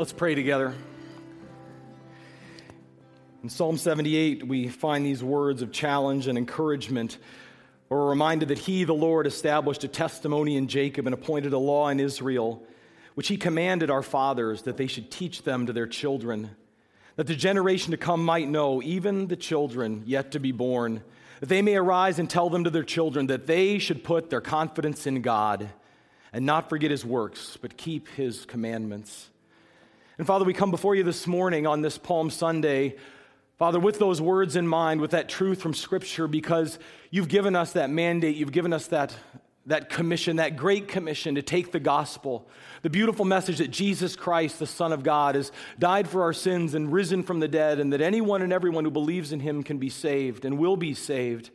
Let's pray together. In Psalm 78, we find these words of challenge and encouragement, or a reminder that He, the Lord, established a testimony in Jacob and appointed a law in Israel, which He commanded our fathers that they should teach them to their children, that the generation to come might know, even the children yet to be born, that they may arise and tell them to their children that they should put their confidence in God and not forget His works, but keep His commandments. And Father, we come before you this morning on this Palm Sunday Father, with those words in mind, with that truth from Scripture, because you've given us that mandate, you've given us that, that commission, that great commission to take the gospel, the beautiful message that Jesus Christ, the Son of God, has died for our sins and risen from the dead, and that anyone and everyone who believes in him can be saved and will be saved.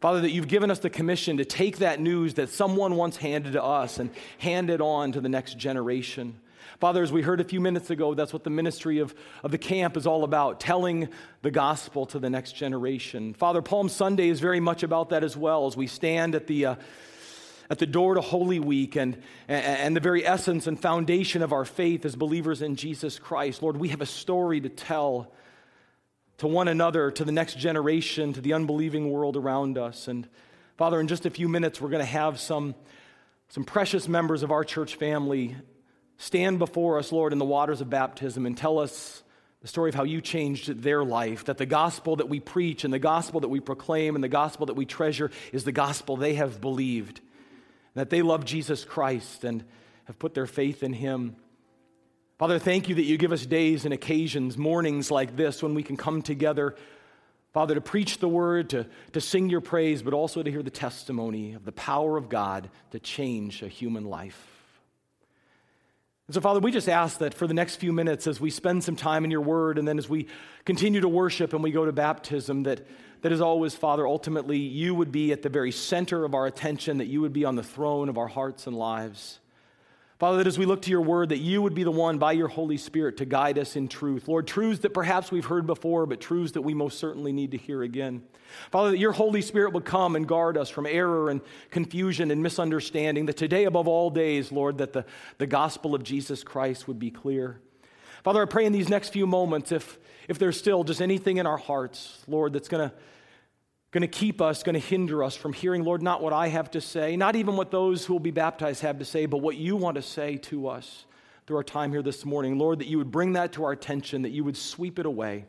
Father, that you've given us the commission to take that news that someone once handed to us and hand it on to the next generation. Father, as we heard a few minutes ago, that's what the ministry of, of the camp is all about telling the gospel to the next generation. Father, Palm Sunday is very much about that as well as we stand at the. Uh, at the door to Holy Week and, and the very essence and foundation of our faith as believers in Jesus Christ. Lord, we have a story to tell to one another, to the next generation, to the unbelieving world around us. And Father, in just a few minutes, we're going to have some, some precious members of our church family stand before us, Lord, in the waters of baptism and tell us the story of how you changed their life, that the gospel that we preach and the gospel that we proclaim and the gospel that we treasure is the gospel they have believed, that they love Jesus Christ and have put their faith in him. Father, thank you that you give us days and occasions, mornings like this, when we can come together, Father, to preach the word, to, to sing your praise, but also to hear the testimony of the power of God to change a human life. And so, Father, we just ask that for the next few minutes, as we spend some time in your word, and then as we continue to worship and we go to baptism, that, that as always, Father, ultimately you would be at the very center of our attention, that you would be on the throne of our hearts and lives. Father, that as we look to your word, that you would be the one by your Holy Spirit to guide us in truth. Lord, truths that perhaps we've heard before, but truths that we most certainly need to hear again. Father, that your Holy Spirit would come and guard us from error and confusion and misunderstanding. That today, above all days, Lord, that the, the gospel of Jesus Christ would be clear. Father, I pray in these next few moments, if, if there's still just anything in our hearts, Lord, that's going to going to keep us, going to hinder us from hearing, Lord, not what I have to say, not even what those who will be baptized have to say, but what you want to say to us through our time here this morning. Lord, that you would bring that to our attention, that you would sweep it away,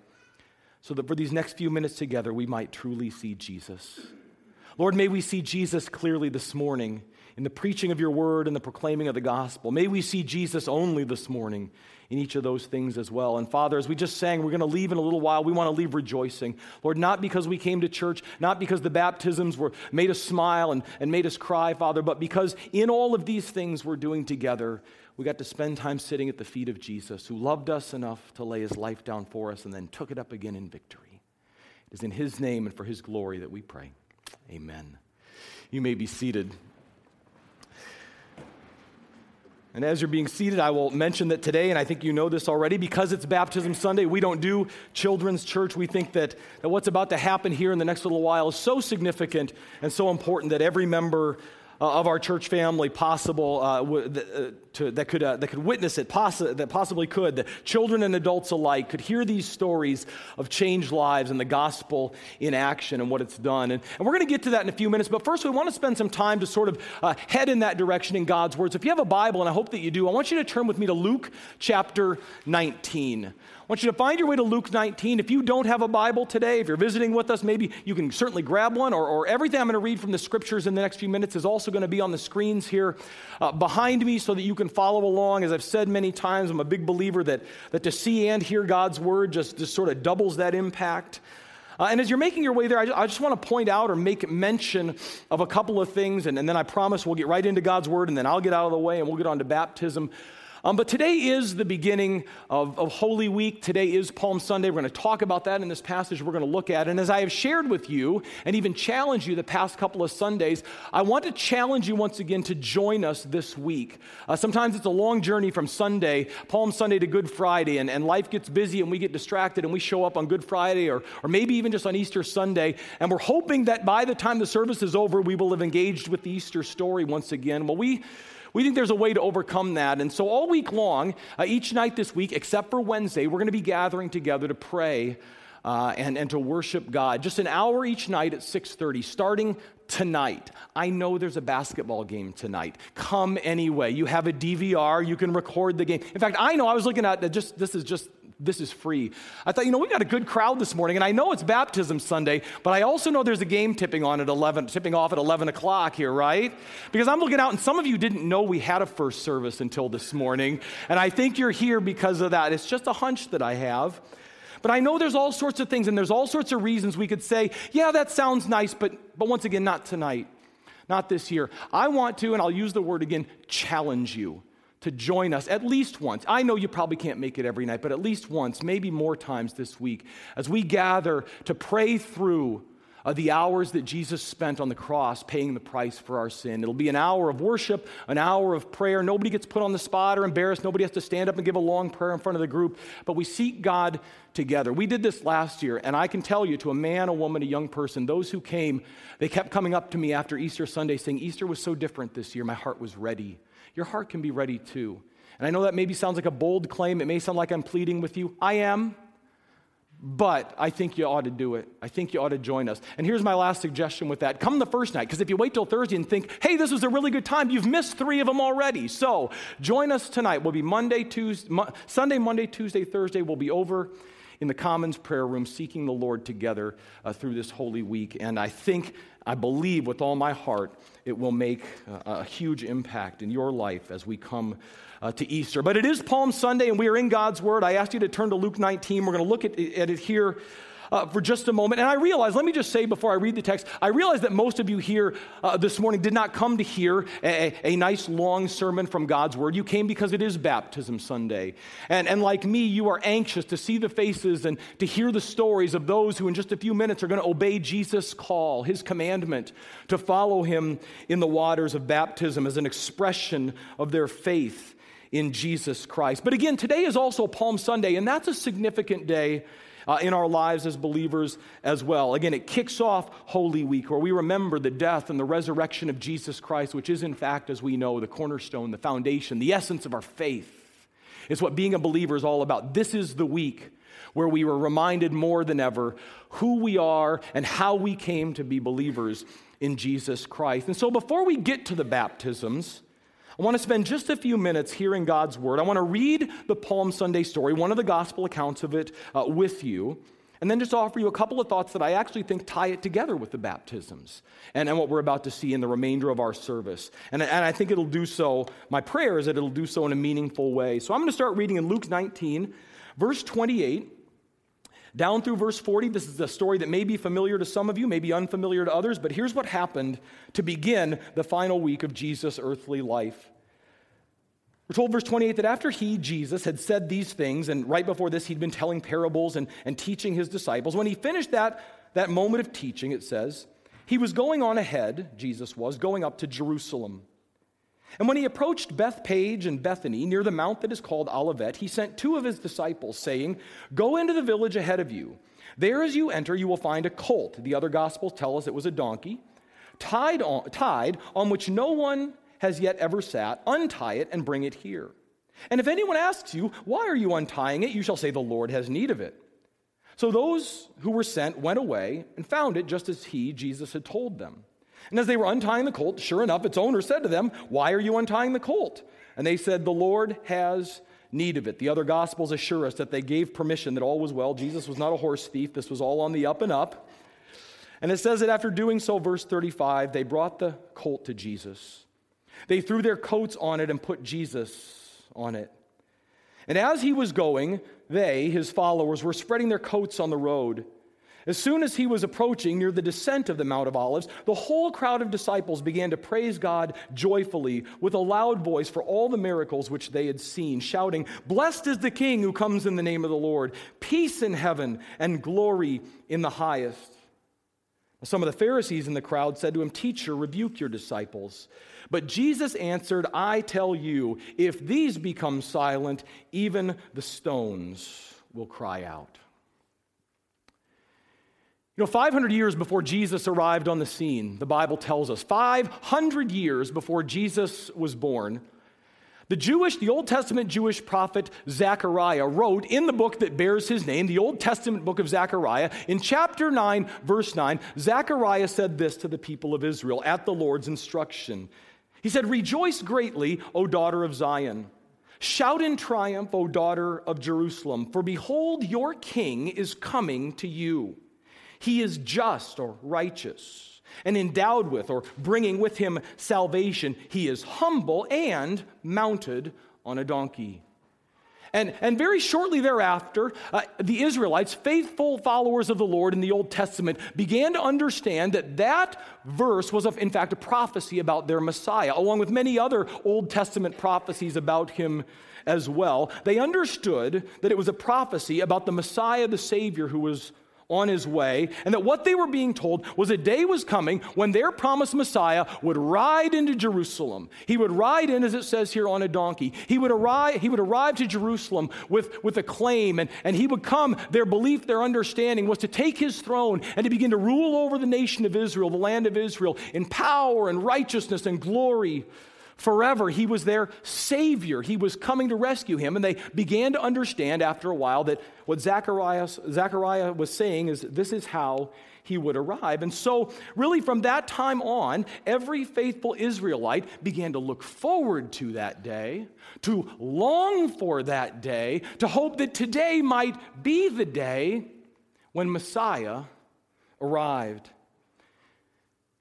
so that for these next few minutes together, we might truly see Jesus. Lord, may we see Jesus clearly this morning in the preaching of your word and the proclaiming of the gospel. May we see Jesus only this morning in each of those things as well. And Father, as we just sang, we're going to leave in a little while. We want to leave rejoicing. Lord, not because we came to church, not because the baptisms were made us smile and, and made us cry, Father, but because in all of these things we're doing together, we got to spend time sitting at the feet of Jesus, who loved us enough to lay his life down for us and then took it up again in victory. It is in his name and for his glory that we pray. Amen. You may be seated. And as you're being seated, I will mention that today, and I think you know this already, because it's Baptism Sunday, we don't do children's church. We think that, that what's about to happen here in the next little while is so significant and so important that every member of our church family possible uh, w- uh, to, that, could, uh, that could witness it, that possibly could, that children and adults alike could hear these stories of changed lives and the gospel in action and what it's done. And, and we're going to get to that in a few minutes, but first we want to spend some time to sort of uh, head in that direction in God's words. If you have a Bible, and I hope that you do, I want you to turn with me to Luke chapter 19 want you to find your way to Luke 19. If you don't have a Bible today, if you're visiting with us, maybe you can certainly grab one, or, or everything I'm going to read from the scriptures in the next few minutes is also going to be on the screens here uh, behind me so that you can follow along. As I've said many times, I'm a big believer that, that to see and hear God's word just, just sort of doubles that impact. Uh, and as you're making your way there, I just, just, want to point out or make mention of a couple of things, and, and then I promise we'll get right into God's word, and then I'll get out of the way and we'll get on to baptism. Um, but today is the beginning of, of, Holy Week. Today is Palm Sunday. We're going to talk about that in this passage we're going to look at. And as I have shared with you and even challenged you the past couple of Sundays, I want to challenge you once again to join us this week. Uh, sometimes it's a long journey from Sunday, Palm Sunday to Good Friday, and, and life gets busy and we get distracted and we show up on Good Friday or, or maybe even just on Easter Sunday. And we're hoping that by the time the service is over, we will have engaged with the Easter story once again. Well, we We think there's a way to overcome that. And so, all week long, uh, each night this week, except for Wednesday, we're going to be gathering together to pray uh, and, and to worship God. Just an hour each night at 6:30, starting tonight. I know there's a basketball game tonight. Come anyway. You have a DVR, you can record the game. In fact, I know I was looking at just this is just this is free. I thought, you know, we got a good crowd this morning, and I know it's baptism Sunday, but I also know there's a game tipping on at 11, tipping off at 11 o'clock here, right? Because I'm looking out, and some of you didn't know we had a first service until this morning, and I think you're here because of that. It's just a hunch that I have. But I know there's all sorts of things and there's all sorts of reasons we could say, yeah, that sounds nice, but, but once again, not tonight, not this year. I want to, and I'll use the word again, challenge you to join us at least once. I know you probably can't make it every night, but at least once, maybe more times this week, as we gather to pray through uh, the hours that Jesus spent on the cross paying the price for our sin. It'll be an hour of worship, an hour of prayer. Nobody gets put on the spot or embarrassed. Nobody has to stand up and give a long prayer in front of the group, but we seek God together. We did this last year, and I can tell you to a man, a woman, a young person, those who came, they kept coming up to me after Easter Sunday saying, Easter was so different this year. My heart was ready. Your heart can be ready too. And I know that maybe sounds like a bold claim. It may sound like I'm pleading with you. I am. But I think you ought to do it. I think you ought to join us. And here's my last suggestion with that. Come the first night, because if you wait till Thursday and think, hey, this was a really good time, you've missed three of them already. So join us tonight. We'll be Monday, Tuesday, Mo- Sunday, Monday, Tuesday, Thursday. We'll be over in the Commons prayer room seeking the Lord together uh, through this holy week. And I think, I believe with all my heart, it will make uh, a huge impact in your life as we come uh, to Easter. But it is Palm Sunday and we are in God's Word. I asked you to turn to Luke 19. We're going to look at, at it here uh, for just a moment. And I realize, let me just say before I read the text, I realize that most of you here uh, this morning did not come to hear a, a, nice long sermon from God's Word. You came because it is Baptism Sunday. And, and like me, you are anxious to see the faces and to hear the stories of those who, in just a few minutes, are going to obey Jesus' call, his commandment to follow him in the waters of baptism as an expression of their faith in Jesus Christ. But again, today is also Palm Sunday, and that's a significant day uh, in our lives as believers as well. Again, it kicks off Holy Week, where we remember the death and the resurrection of Jesus Christ, which is, in fact, as we know, the cornerstone, the foundation, the essence of our faith. It's what being a believer is all about. This is the week where we were reminded more than ever who we are and how we came to be believers in Jesus Christ. And so, before we get to the baptisms, I want to spend just a few minutes hearing God's word. I want to read the Palm Sunday story, one of the gospel accounts of it, uh, with you, and then just offer you a couple of thoughts that I actually think tie it together with the baptisms and, and what we're about to see in the remainder of our service. And, and I think it'll do so, my prayer is that it'll do so in a meaningful way. So I'm going to start reading in Luke 19, verse 28. Down through verse 40, this is a story that may be familiar to some of you, may be unfamiliar to others, but here's what happened to begin the final week of Jesus' earthly life. We're told, verse 28, that after he, Jesus, had said these things, and right before this, he'd been telling parables and, and teaching his disciples, when he finished that, that moment of teaching, it says, he was going on ahead, Jesus was, going up to Jerusalem. And when he approached Bethphage and Bethany, near the mount that is called Olivet, he sent two of his disciples, saying, Go into the village ahead of you. There, as you enter, you will find a colt. The other gospels tell us it was a donkey, tied on, tied on which no one has yet ever sat. Untie it and bring it here. And if anyone asks you, Why are you untying it? you shall say, The Lord has need of it. So those who were sent went away and found it just as he, Jesus, had told them. And as they were untying the colt, sure enough, its owner said to them, Why are you untying the colt? And they said, The Lord has need of it. The other gospels assure us that they gave permission, that all was well. Jesus was not a horse thief, this was all on the up and up. And it says that after doing so, verse 35, they brought the colt to Jesus. They threw their coats on it and put Jesus on it. And as he was going, they, his followers, were spreading their coats on the road. As soon as he was approaching near the descent of the Mount of Olives, the whole crowd of disciples began to praise God joyfully with a loud voice for all the miracles which they had seen, shouting, Blessed is the King who comes in the name of the Lord, peace in heaven and glory in the highest. Some of the Pharisees in the crowd said to him, Teacher, rebuke your disciples. But Jesus answered, I tell you, if these become silent, even the stones will cry out. You know, 500 years before Jesus arrived on the scene, the Bible tells us, 500 years before Jesus was born, the Jewish, the Old Testament Jewish prophet Zechariah wrote in the book that bears his name, the Old Testament book of Zechariah, in chapter 9, verse 9, Zechariah said this to the people of Israel at the Lord's instruction. He said, Rejoice greatly, O daughter of Zion. Shout in triumph, O daughter of Jerusalem, for behold, your king is coming to you. He is just or righteous and endowed with or bringing with him salvation. He is humble and mounted on a donkey. And, and very shortly thereafter, uh, the Israelites, faithful followers of the Lord in the Old Testament, began to understand that that verse was, in fact, a prophecy about their Messiah, along with many other Old Testament prophecies about him as well. They understood that it was a prophecy about the Messiah, the Savior, who was on his way, and that what they were being told was a day was coming when their promised Messiah would ride into Jerusalem. He would ride in, as it says here, on a donkey. He would arrive, he would arrive to Jerusalem with, with a claim, and, and he would come, their belief, their understanding was to take his throne and to begin to rule over the nation of Israel, the land of Israel, in power and righteousness and glory forever. He was their Savior. He was coming to rescue him. And they began to understand after a while that what Zechariah, Zechariah was saying is this is how he would arrive. And so, really, from that time on, every faithful Israelite began to look forward to that day, to long for that day, to hope that today might be the day when Messiah arrived.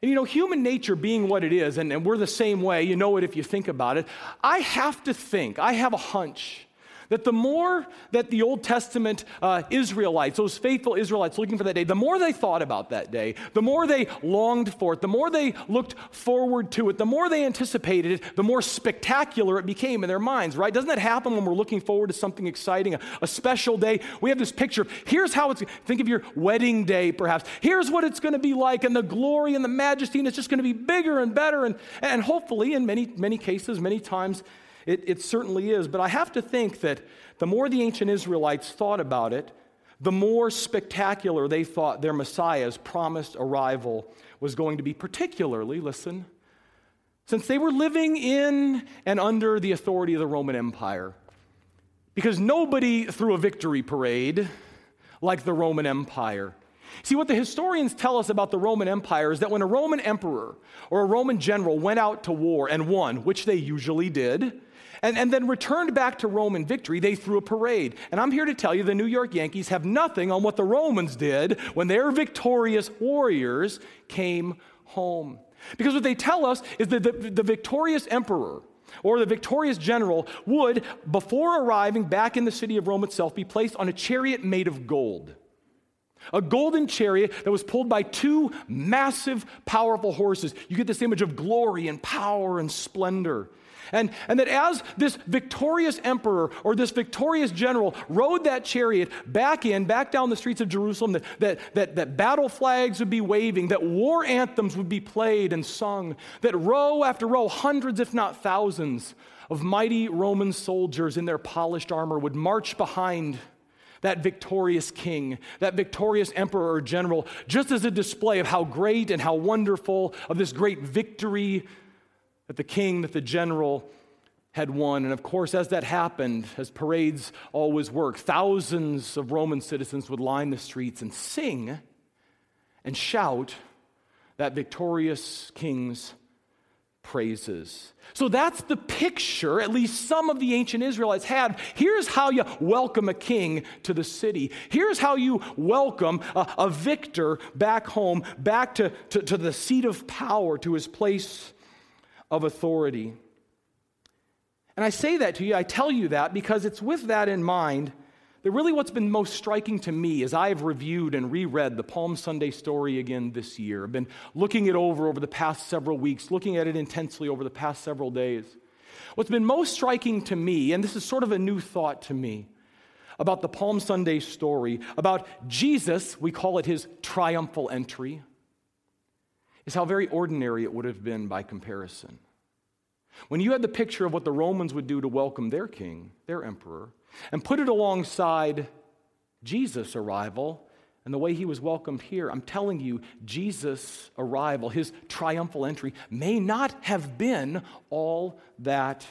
And you know, human nature being what it is, and, and, we're the same way, you know it if you think about it, I have to think, I have a hunch that the more that the Old Testament uh, Israelites, those faithful Israelites looking for that day, the more they thought about that day, the more they longed for it, the more they looked forward to it, the more they anticipated it, the more spectacular it became in their minds, right? Doesn't that happen when we're looking forward to something exciting, a, a special day? We have this picture. Here's how it's, think of your wedding day, perhaps. Here's what it's going to be like, and the glory and the majesty, and it's just going to be bigger and better, and, and hopefully, in many, many cases, many times, it, it certainly is. But I have to think that the more the ancient Israelites thought about it, the more spectacular they thought their Messiah's promised arrival was going to be, particularly, listen, since they were living in and under the authority of the Roman Empire. Because nobody threw a victory parade like the Roman Empire. See, what the historians tell us about the Roman Empire is that when a Roman emperor or a Roman general went out to war and won, which they usually did, and, and then returned back to Rome in victory, they threw a parade. And I'm here to tell you the New York Yankees have nothing on what the Romans did when their victorious warriors came home. Because what they tell us is that the, the victorious emperor or the victorious general would, before arriving back in the city of Rome itself, be placed on a chariot made of gold. A golden chariot that was pulled by two massive, powerful horses. You get this image of glory and power and splendor. And, and that as this victorious emperor or this victorious general rode that chariot back in, back down the streets of Jerusalem, that, that, that, that battle flags would be waving, that war anthems would be played and sung, that row after row, hundreds, if not thousands, of mighty Roman soldiers in their polished armor would march behind that victorious king, that victorious emperor or general, just as a display of how great and how wonderful of this great victory that the king, that the general had won. And of course, as that happened, as parades always work, thousands of Roman citizens would line the streets and sing and shout that victorious king's praises. So that's the picture, at least some of the ancient Israelites had. Here's how you welcome a king to the city. Here's how you welcome a, a victor back home, back to, to, to the seat of power, to his place of authority. And I say that to you, I tell you that because it's with that in mind that really what's been most striking to me as I've reviewed and reread the Palm Sunday story again this year. I've been looking it over over the past several weeks, looking at it intensely over the past several days. What's been most striking to me, and this is sort of a new thought to me, about the Palm Sunday story, about Jesus, we call it his triumphal entry, is how very ordinary it would have been by comparison. When you had the picture of what the Romans would do to welcome their king, their emperor, and put it alongside Jesus' arrival, and the way he was welcomed here, I'm telling you, Jesus' arrival, his triumphal entry, may not have been all that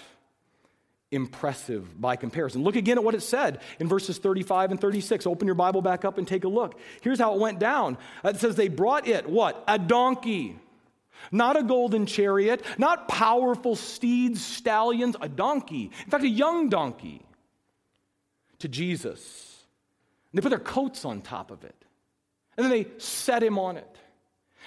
impressive by comparison. Look again at what it said in verses 35 and 36. Open your Bible back up and take a look. Here's how it went down. Uh, it says they brought it, what? A donkey. Not a golden chariot, not powerful steeds, stallions, a donkey. In fact, a young donkey to Jesus. And they put their coats on top of it. And then they set him on it.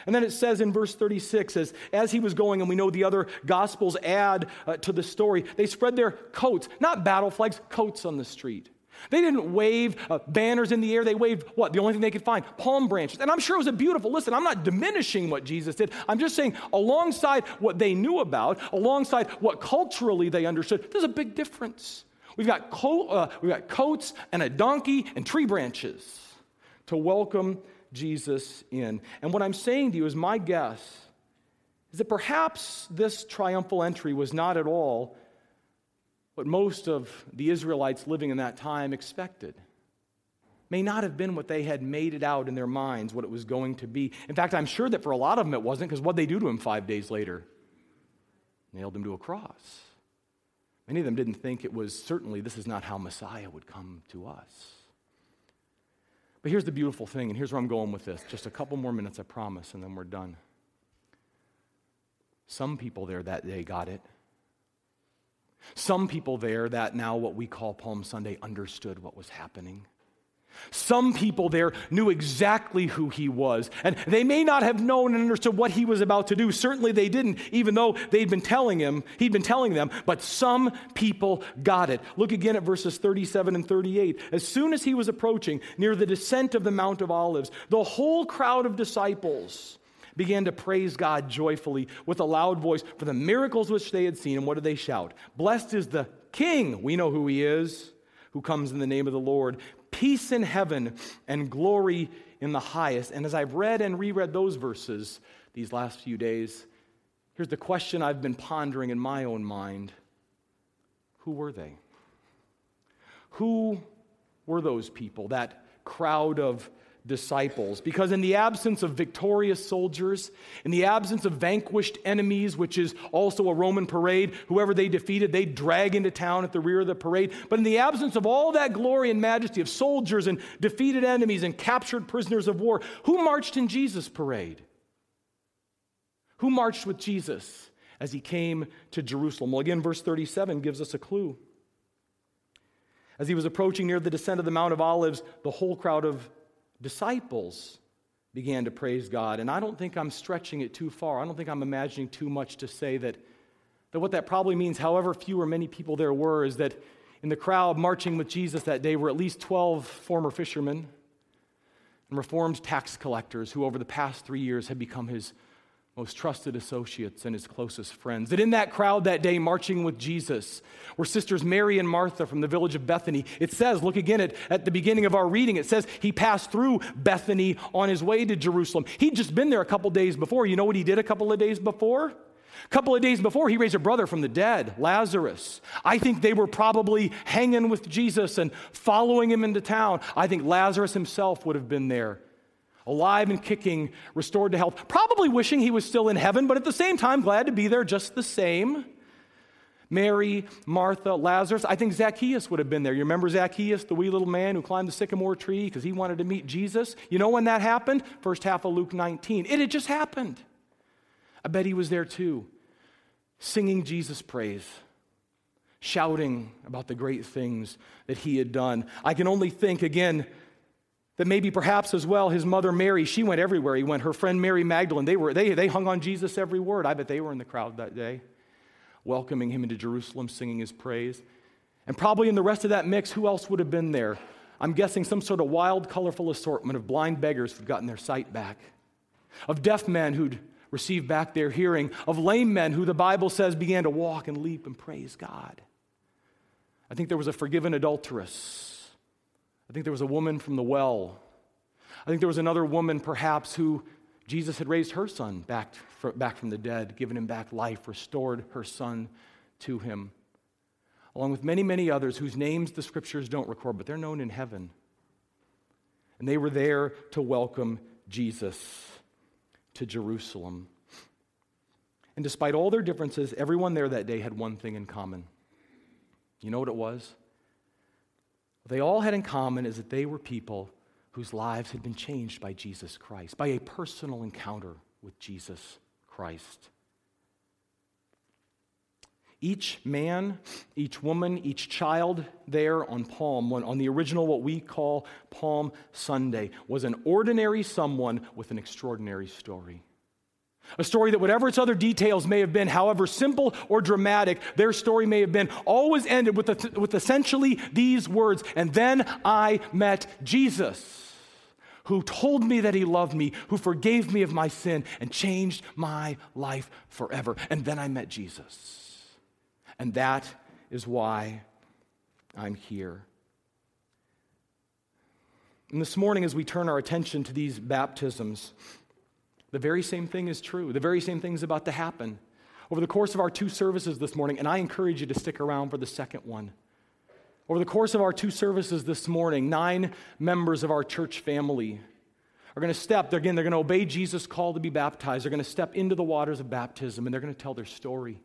And then it says in verse 36, as, as he was going, and we know the other gospels add uh, to the story, they spread their coats, not battle flags, coats on the street. They didn't wave uh, banners in the air. They waved what? The only thing they could find palm branches. And I'm sure it was a beautiful, listen, I'm not diminishing what Jesus did. I'm just saying, alongside what they knew about, alongside what culturally they understood, there's a big difference. We've got, co- uh, we've got coats and a donkey and tree branches to welcome Jesus in. And what I'm saying to you is my guess is that perhaps this triumphal entry was not at all what most of the Israelites living in that time expected. May not have been what they had made it out in their minds, what it was going to be. In fact, I'm sure that for a lot of them it wasn't, because what they do to him five days later? Nailed him to a cross. Many of them didn't think it was certainly this is not how Messiah would come to us. But here's the beautiful thing, and here's where I'm going with this. Just a couple more minutes, I promise, and then we're done. Some people there that day got it. Some people there that now what we call Palm Sunday understood what was happening. Some people there knew exactly who he was, and they may not have known and understood what he was about to do. Certainly they didn't, even though they'd been telling him, he'd been telling them, but some people got it. Look again at verses 37 and 38. As soon as he was approaching near the descent of the Mount of Olives, the whole crowd of disciples began to praise God joyfully with a loud voice for the miracles which they had seen. And what did they shout? Blessed is the King, we know who he is, who comes in the name of the Lord peace in heaven and glory in the highest. And as I've read and reread those verses these last few days, here's the question I've been pondering in my own mind Who were they? Who were those people, that crowd of disciples. Because in the absence of victorious soldiers, in the absence of vanquished enemies, which is also a Roman parade, whoever they defeated, they drag into town at the rear of the parade. But in the absence of all that glory and majesty of soldiers and defeated enemies and captured prisoners of war, who marched in Jesus' parade? Who marched with Jesus as he came to Jerusalem? Well, again, verse 37 gives us a clue. As he was approaching near the descent of the Mount of Olives, the whole crowd of disciples began to praise God. And I don't think I'm stretching it too far. I don't think I'm imagining too much to say that, that what that probably means, however few or many people there were, is that in the crowd marching with Jesus that day were at least 12 former fishermen and reformed tax collectors who, over the past three years, had become his most trusted associates and his closest friends. That in that crowd that day marching with Jesus were sisters Mary and Martha from the village of Bethany. It says, look again at, at the beginning of our reading, it says he passed through Bethany on his way to Jerusalem. He'd just been there a couple days before. You know what he did a couple of days before? A couple of days before, he raised a brother from the dead, Lazarus. I think they were probably hanging with Jesus and following him into town. I think Lazarus himself would have been there alive and kicking, restored to health, probably wishing he was still in heaven, but at the same time, glad to be there just the same. Mary, Martha, Lazarus. I think Zacchaeus would have been there. You remember Zacchaeus, the wee little man who climbed the sycamore tree because he wanted to meet Jesus? You know when that happened? First half of Luke 19. It had just happened. I bet he was there too, singing Jesus' praise, shouting about the great things that he had done. I can only think again that maybe perhaps as well his mother Mary, she went everywhere he went. Her friend Mary Magdalene, they, were, they, they hung on Jesus every word. I bet they were in the crowd that day, welcoming him into Jerusalem, singing his praise. And probably in the rest of that mix, who else would have been there? I'm guessing some sort of wild, colorful assortment of blind beggars who'd gotten their sight back, of deaf men who'd received back their hearing, of lame men who the Bible says began to walk and leap and praise God. I think there was a forgiven adulteress I think there was a woman from the well. I think there was another woman, perhaps, who Jesus had raised her son back, back from the dead, given him back life, restored her son to him, along with many, many others whose names the scriptures don't record, but they're known in heaven. And they were there to welcome Jesus to Jerusalem. And despite all their differences, everyone there that day had one thing in common. You know what it was? What they all had in common is that they were people whose lives had been changed by Jesus Christ, by a personal encounter with Jesus Christ. Each man, each woman, each child there on Palm, on the original, what we call Palm Sunday, was an ordinary someone with an extraordinary story. A story that, whatever its other details may have been, however simple or dramatic their story may have been, always ended with, with essentially these words And then I met Jesus, who told me that he loved me, who forgave me of my sin, and changed my life forever. And then I met Jesus. And that is why I'm here. And this morning, as we turn our attention to these baptisms, the very same thing is true. The very same thing is about to happen. Over the course of our two services this morning, and I encourage you to stick around for the second one. Over the course of our two services this morning, nine members of our church family are going to step, they're, again, they're going to obey Jesus' call to be baptized. They're going to step into the waters of baptism and they're going to tell their story.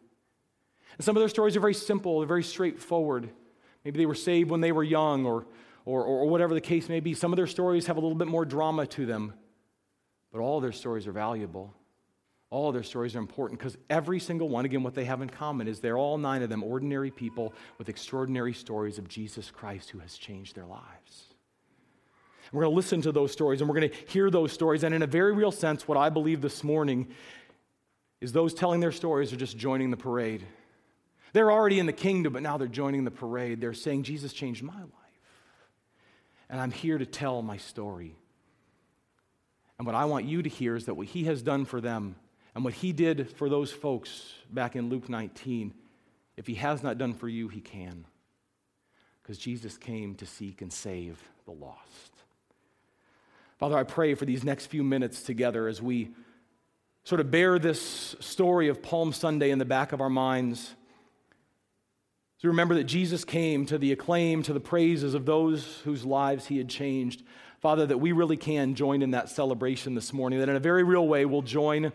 And some of their stories are very simple, they're very straightforward. Maybe they were saved when they were young or, or, or whatever the case may be. Some of their stories have a little bit more drama to them. But all their stories are valuable. All their stories are important because every single one, again, what they have in common is they're all nine of them ordinary people with extraordinary stories of Jesus Christ who has changed their lives. We're going to listen to those stories and we're going to hear those stories. And in a very real sense, what I believe this morning is those telling their stories are just joining the parade. They're already in the kingdom, but now they're joining the parade. They're saying, Jesus changed my life. And I'm here to tell my story. And what I want you to hear is that what he has done for them and what he did for those folks back in Luke 19, if he has not done for you, he can. Because Jesus came to seek and save the lost. Father, I pray for these next few minutes together as we sort of bear this story of Palm Sunday in the back of our minds. To remember that Jesus came to the acclaim, to the praises of those whose lives he had changed. Father, that we really can join in that celebration this morning, that in a very real way we'll join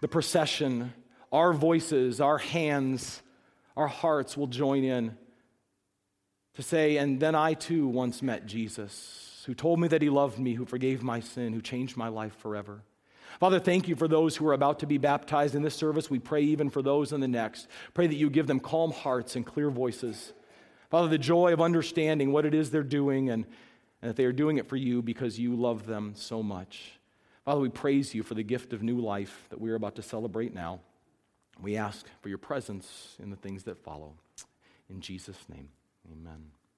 the procession, our voices, our hands, our hearts will join in to say, and then I too once met Jesus, who told me that he loved me, who forgave my sin, who changed my life forever. Father, thank you for those who are about to be baptized in this service. We pray even for those in the next. Pray that you give them calm hearts and clear voices. Father, the joy of understanding what it is they're doing and and that they are doing it for you because you love them so much. Father, we praise you for the gift of new life that we are about to celebrate now. We ask for your presence in the things that follow. In Jesus' name, amen.